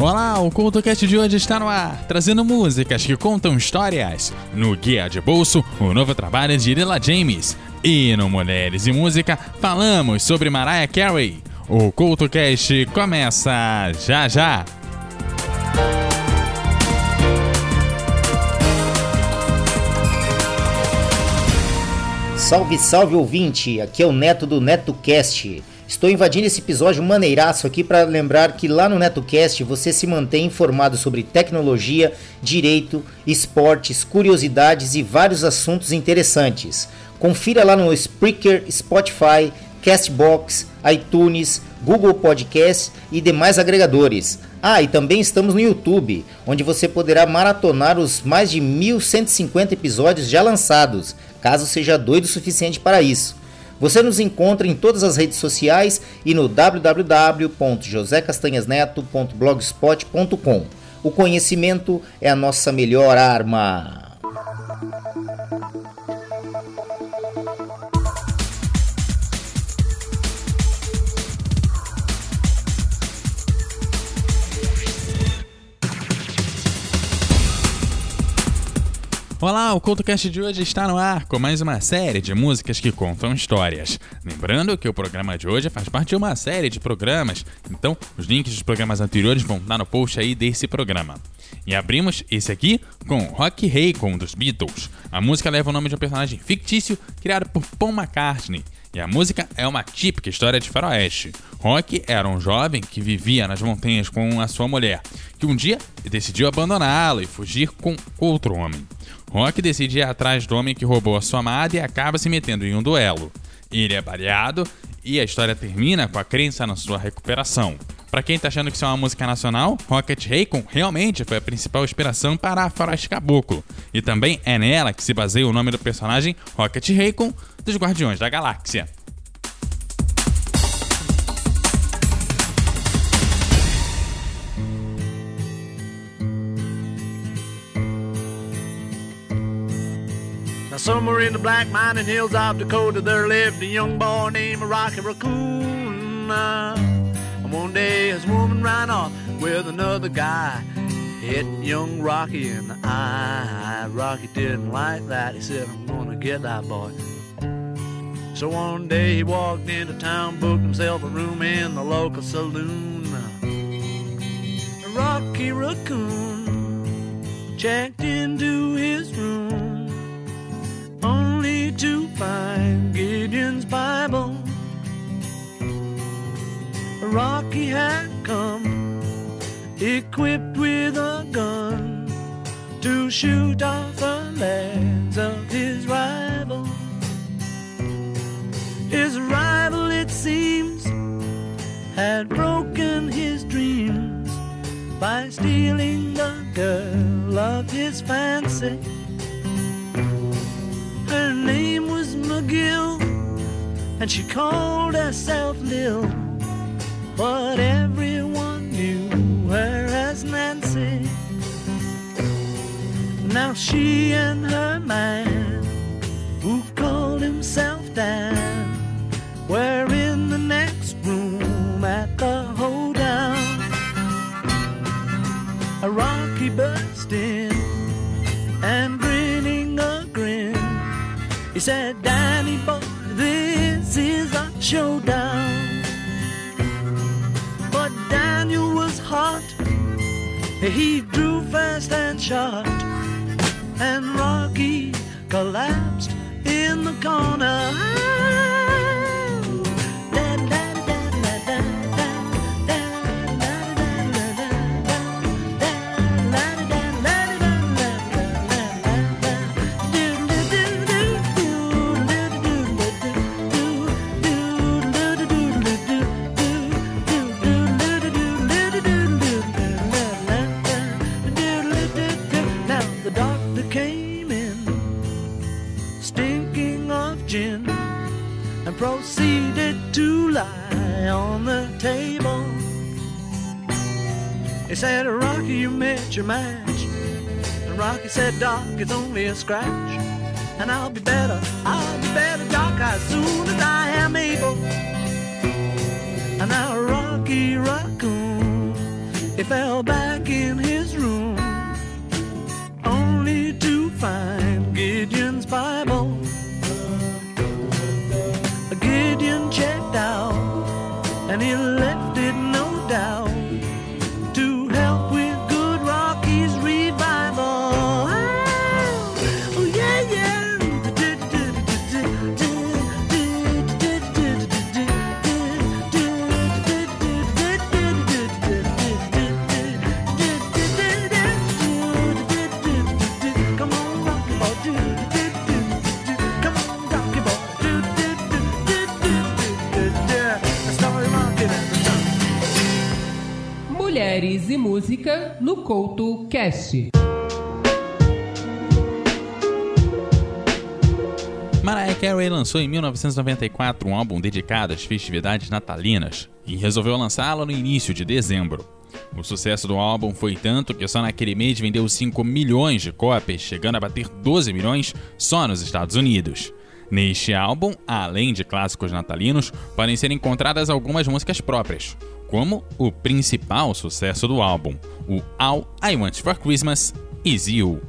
Olá, o CultoCast de hoje está no ar, trazendo músicas que contam histórias. No Guia de Bolso, o novo trabalho de Lila James. E no Mulheres e Música, falamos sobre Mariah Carey. O CultoCast começa já já! Salve, salve ouvinte! Aqui é o Neto do NetoCast. Estou invadindo esse episódio maneiraço aqui para lembrar que lá no NetoCast você se mantém informado sobre tecnologia, direito, esportes, curiosidades e vários assuntos interessantes. Confira lá no Spreaker, Spotify, Castbox, iTunes, Google Podcast e demais agregadores. Ah, e também estamos no YouTube, onde você poderá maratonar os mais de 1150 episódios já lançados, caso seja doido o suficiente para isso. Você nos encontra em todas as redes sociais e no www.josecastanhasneto.blogspot.com. O conhecimento é a nossa melhor arma. Olá, o CultoCast de hoje está no ar com mais uma série de músicas que contam histórias. Lembrando que o programa de hoje faz parte de uma série de programas, então os links dos programas anteriores vão estar no post aí desse programa. E abrimos esse aqui com Rock Raycon dos Beatles. A música leva o nome de um personagem fictício criado por Paul McCartney. E a música é uma típica história de faroeste. Rock era um jovem que vivia nas montanhas com a sua mulher, que um dia decidiu abandoná-la e fugir com outro homem. Rock decide ir atrás do homem que roubou a sua amada e acaba se metendo em um duelo. Ele é baleado e a história termina com a crença na sua recuperação. Para quem tá achando que isso é uma música nacional, Rocket Raycon realmente foi a principal inspiração para a Faroeste Caboclo. E também é nela que se baseia o nome do personagem Rocket Raycon dos Guardiões da Galáxia. Somewhere in the black mining hills of Dakota, there lived a young boy named Rocky Raccoon. And one day his woman ran off with another guy, hit young Rocky in the eye. Rocky didn't like that. He said, I'm gonna get that boy. So one day he walked into town, booked himself a room in the local saloon. Rocky Raccoon checked into find Gideon's Bible. Rocky had come equipped with a gun to shoot off the legs of his rival. His rival, it seems, had broken his dreams by stealing the girl of his fancy. McGill, and she called herself Lil. But everyone knew her as Nancy. Now she and her man, who called himself Dan, were in the next room at the hoedown. A rocky burst in and grinning a grin. he said, showdown. But Daniel was hot. He drew fast and shot. And Rocky collapsed in the corner. your match. And Rocky said, Doc, it's only a scratch. And I'll be better, I'll be better, Doc, as soon as I am able. And now Rocky Raccoon, he fell back in his room, only to find Gideon's Bible. Gideon checked out, and he left. Couto Cast. Mariah Carey lançou em 1994 um álbum dedicado às festividades natalinas e resolveu lançá-lo no início de dezembro. O sucesso do álbum foi tanto que só naquele mês vendeu 5 milhões de cópias, chegando a bater 12 milhões só nos Estados Unidos. Neste álbum, além de clássicos natalinos, podem ser encontradas algumas músicas próprias, como o principal sucesso do álbum, o All I Want for Christmas Is You.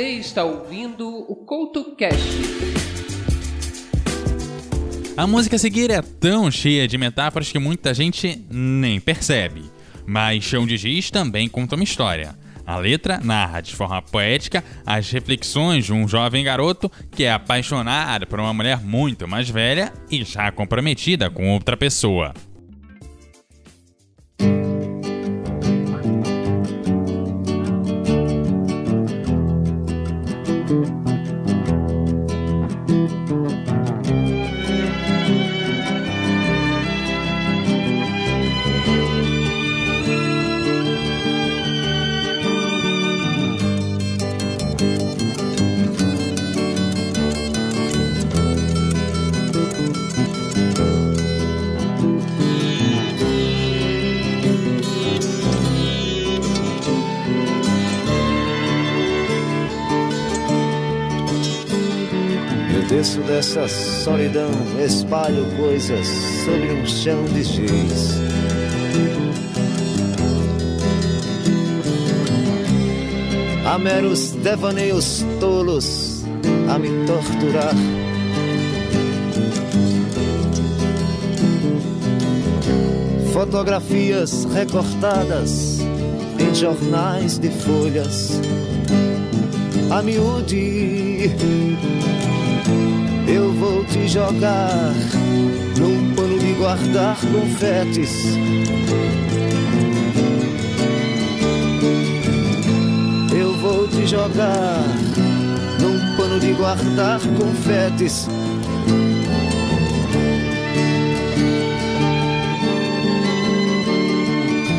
Você está ouvindo o CoutoCast. A música a seguir é tão cheia de metáforas que muita gente nem percebe. Mas Chão de Giz também conta uma história. A letra narra de forma poética as reflexões de um jovem garoto que é apaixonado por uma mulher muito mais velha e já comprometida com outra pessoa. Dessa solidão, espalho coisas sobre um chão de giz. Há meros devaneios tolos a me torturar. Fotografias recortadas em jornais de folhas. A miúde eu vou te jogar num pano de guardar confetes. Eu vou te jogar num pano de guardar confetes.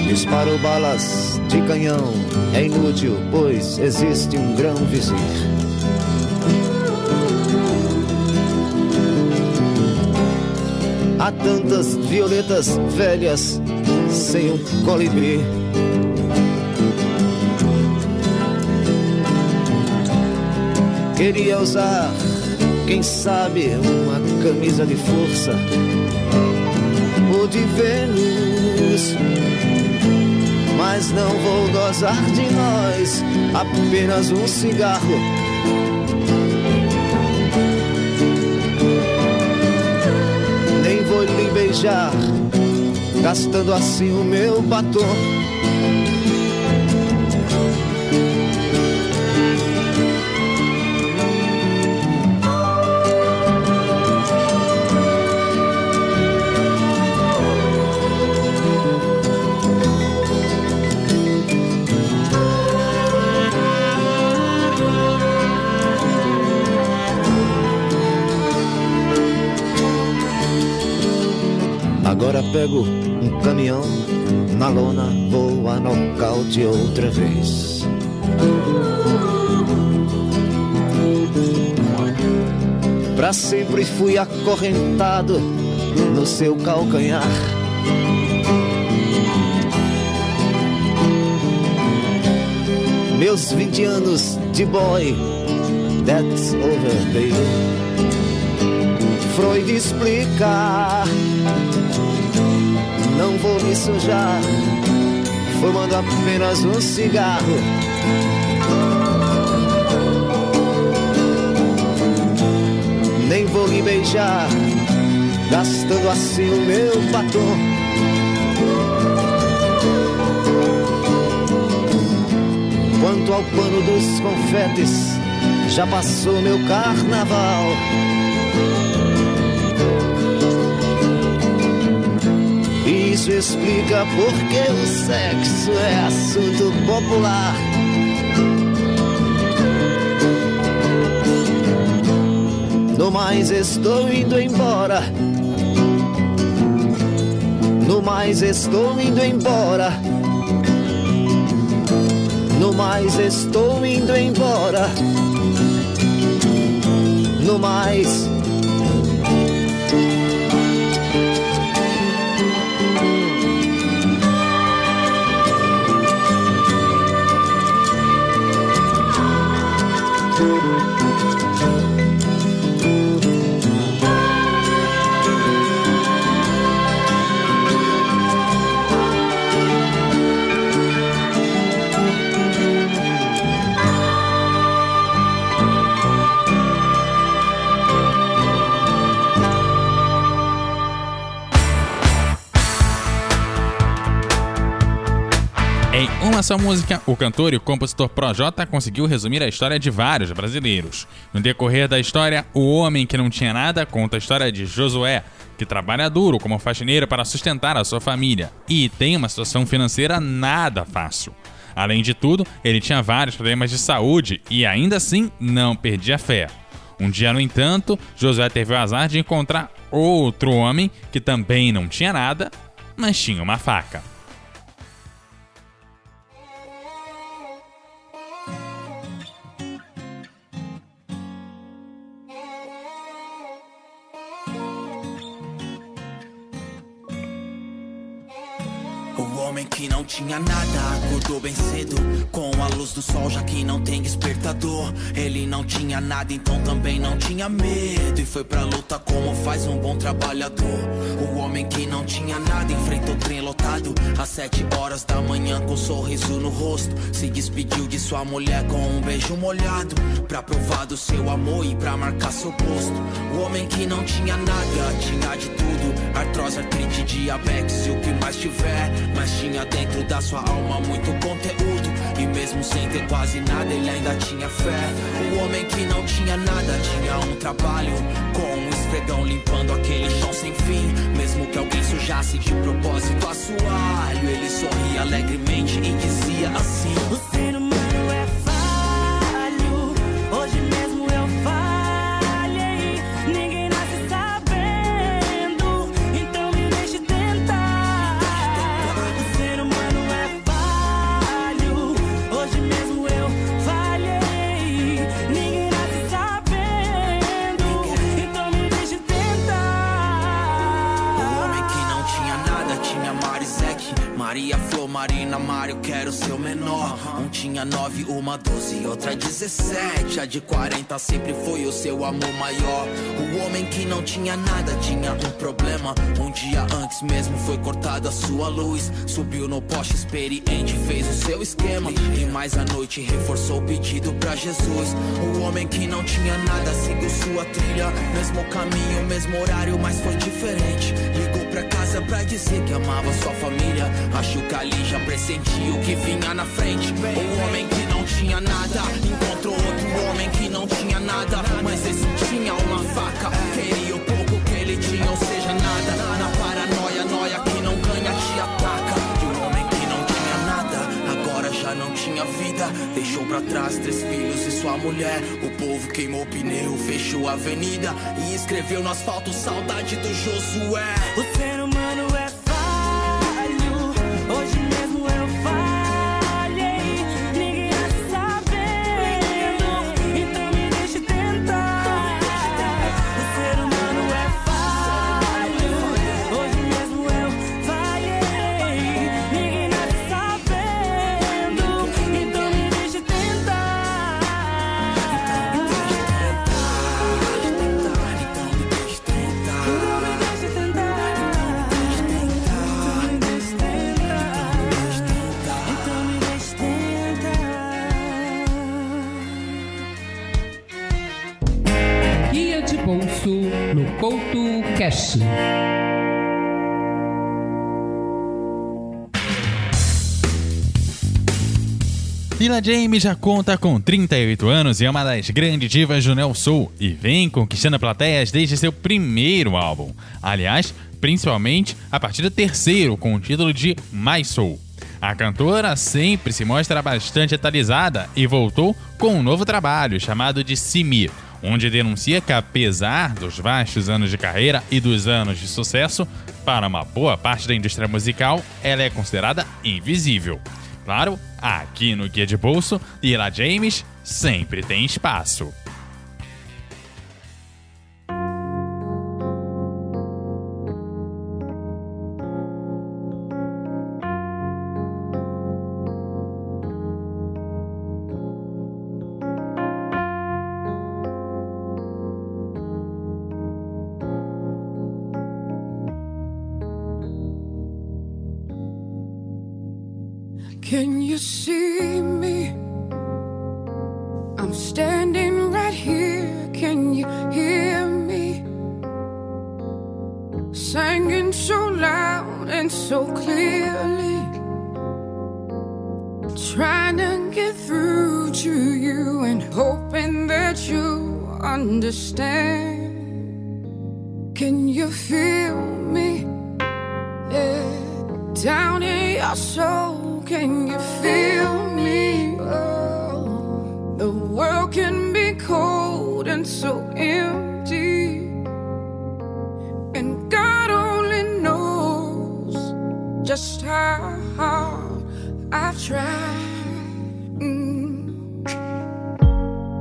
Disparo balas de canhão, é inútil, pois existe um grão vizir. Há tantas violetas velhas sem um colibri. Queria usar, quem sabe, uma camisa de força ou de Vênus. Mas não vou gozar de nós, apenas um cigarro. Beijar, gastando assim o meu batom. Agora pego um caminhão na lona, vou a nocaute outra vez. Pra sempre fui acorrentado no seu calcanhar. Meus 20 anos de boy, that's over, baby. Freud explicar não vou me sujar, fumando apenas um cigarro. Nem vou lhe beijar, gastando assim o meu batom. Quanto ao pano dos confetes, já passou meu carnaval. Isso explica porque o sexo é assunto popular. No mais estou indo embora. No mais estou indo embora. No mais estou indo embora. No mais Com a sua música, o cantor e o compositor Projota conseguiu resumir a história de vários brasileiros. No decorrer da história, o homem que não tinha nada conta a história de Josué, que trabalha duro como faxineiro para sustentar a sua família e tem uma situação financeira nada fácil. Além de tudo, ele tinha vários problemas de saúde e ainda assim não perdia fé. Um dia, no entanto, Josué teve o azar de encontrar outro homem que também não tinha nada, mas tinha uma faca. Tinha nada acordou bem cedo Com a luz do sol já que não tem despertador. Ele não tinha nada então também não tinha medo. E foi pra luta como faz um bom trabalhador. O homem que não tinha nada enfrentou trem lotado Às sete horas da manhã com um sorriso no rosto Se despediu de sua mulher com um beijo molhado Pra provar do seu amor e pra marcar seu posto. O homem que não tinha nada tinha de tudo Artrose, artrite, diabetes e o que mais tiver Mas tinha dentro da sua alma muito conteúdo. E mesmo sem ter quase nada ele ainda tinha fé. O homem que não tinha nada tinha um trabalho Com um esfregão limpando aquele chão sem fim. Mesmo que alguém sujasse de propósito assoalho Ele sorria alegremente e dizia assim nove, uma doze, outra dezessete. A de 40 sempre foi o seu amor maior. O homem que não tinha nada tinha um problema. Um dia antes mesmo foi cortada a sua luz. Subiu no poste experiente, fez o seu esquema. E mais à noite reforçou o pedido pra Jesus. O homem que não tinha nada seguiu sua trilha. Mesmo caminho, mesmo horário, mas foi diferente. Ligou pra casa pra dizer que amava sua família. Acho que ali já pressentia o que vinha na frente. O homem não tinha nada encontrou outro homem que não tinha nada. Mas esse tinha uma faca. Queria o pouco que ele tinha, ou seja, nada. Na paranoia, noia que não ganha te ataca. E o homem que não tinha nada, agora já não tinha vida. Deixou pra trás três filhos e sua mulher. O povo queimou pneu, fechou a avenida e escreveu no asfalto saudade do Josué. No Couto Cash. Lila James já conta com 38 anos e é uma das grandes divas do Neo Soul e vem conquistando plateias desde seu primeiro álbum. Aliás, principalmente a partir do terceiro, com o título de My Soul. A cantora sempre se mostra bastante atualizada e voltou com um novo trabalho chamado de Simi, onde denuncia que apesar dos vastos anos de carreira e dos anos de sucesso, para uma boa parte da indústria musical, ela é considerada invisível. Claro, aqui no Guia de Bolso, Lila James sempre tem espaço. You see me? I'm standing right here. Can you hear me? Singing so loud and so clearly. trying to get through to you and hoping that you understand. Can you feel me? Yeah. Down in your soul, can you just how hard I've tried. Mm.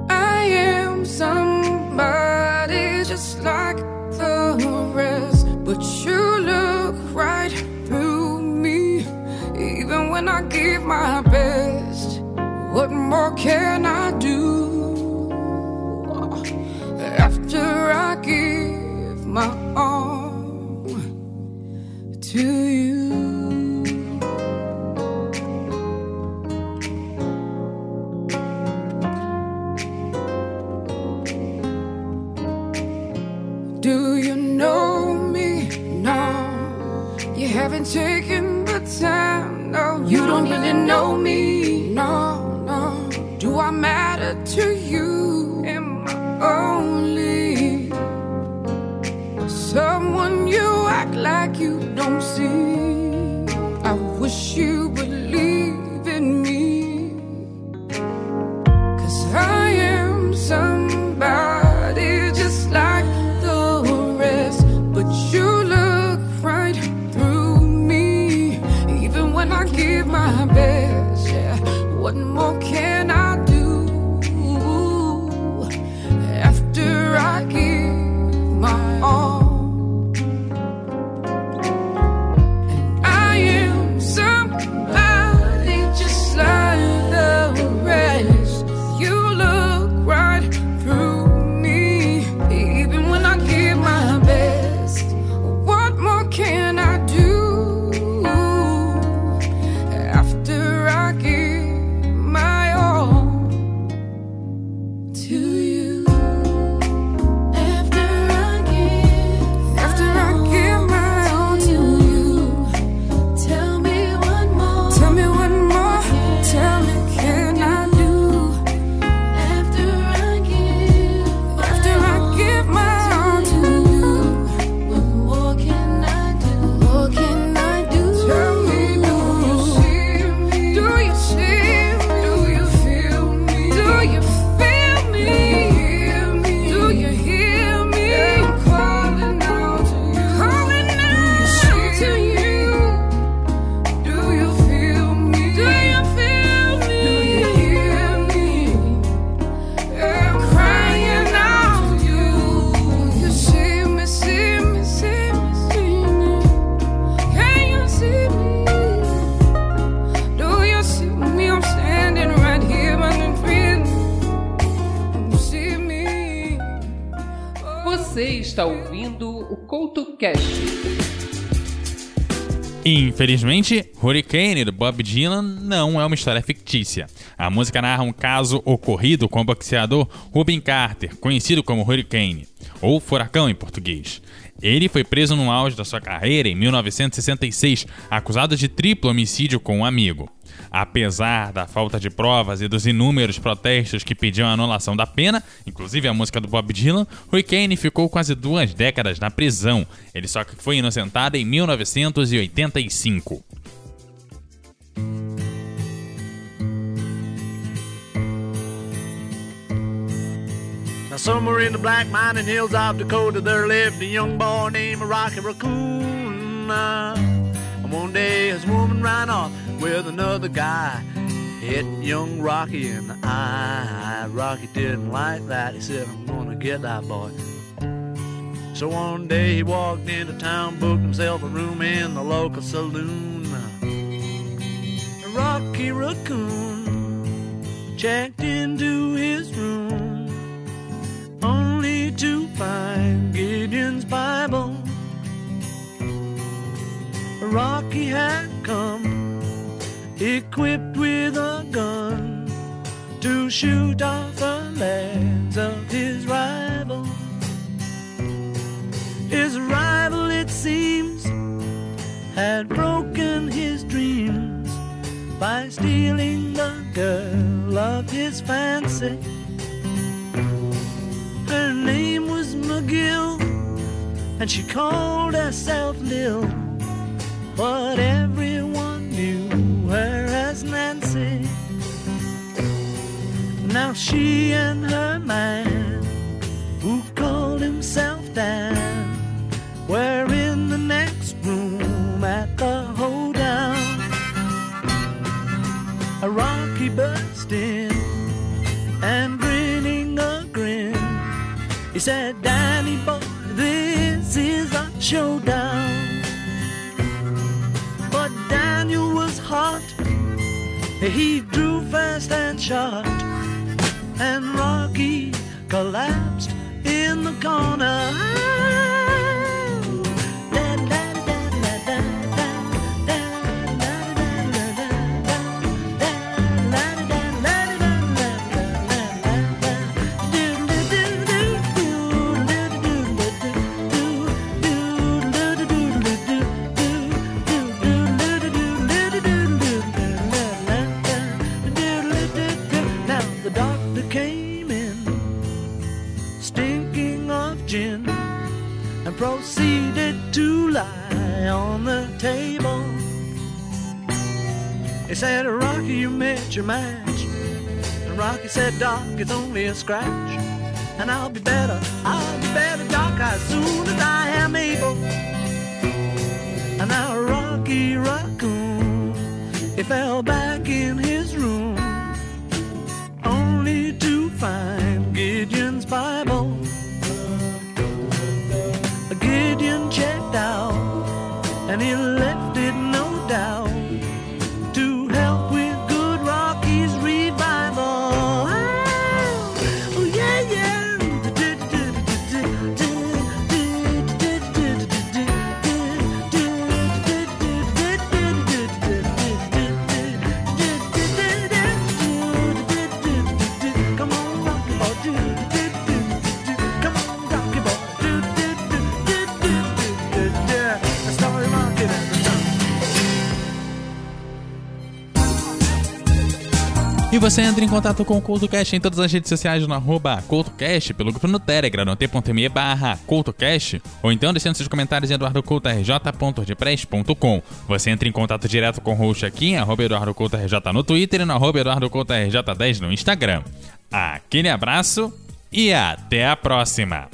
I am somebody just like the rest, but you look right through me. Even when I give my best, what more can I do? After I give my all to you. You know me? No, you haven't taken the time. No, you don't really know me. No, no. Do I matter to you? Am I only someone you act like you don't see? Infelizmente, Hurricane do Bob Dylan não é uma história fictícia. A música narra um caso ocorrido com o boxeador Rubin Carter, conhecido como Hurricane, ou Furacão em português. Ele foi preso no auge da sua carreira em 1966, acusado de triplo homicídio com um amigo. Apesar da falta de provas e dos inúmeros protestos que pediam a anulação da pena, inclusive a música do Bob Dylan, Hurricane ficou quase duas décadas na prisão. Ele só foi inocentado em 1985. Now somewhere in the black mining hills of Dakota there lived a young boy named Rocky Raccoon. One day his woman ran off with another guy. Hit young Rocky in the eye. Rocky didn't like that. He said, I'm gonna get that boy. So one day he walked into town, booked himself a room in the local saloon. Rocky Raccoon checked into his room only to find Rocky had come equipped with a gun to shoot off the legs of his rival. His rival, it seems, had broken his dreams by stealing the girl of his fancy. Her name was McGill, and she called herself Lil. But everyone knew her as Nancy. Now she and her man, who called himself Dan, were in the next room at the hoedown. A rocky burst in and grinning a grin. He said, Danny boy, this is a showdown. He drew fast and shot. And Rocky collapsed in the corner. Proceeded to lie on the table. He said, Rocky, you met your match. And Rocky said, Doc, it's only a scratch. And I'll be better, I'll be better, Doc, as soon as I am able. And now Rocky Raccoon, he fell back in his Checked out, and he left E você entra em contato com o CoutoCast em todas as redes sociais no arroba CoutoCast, pelo grupo no Telegram, no t.me barra CoutoCast, ou então deixando seus comentários em eduardocoutorj.wordpress.com. Você entra em contato direto com o host aqui em arroba EduardoCoutoRJ no Twitter e no arroba EduardoCoutoRJ10 no Instagram. Aquele abraço e até a próxima!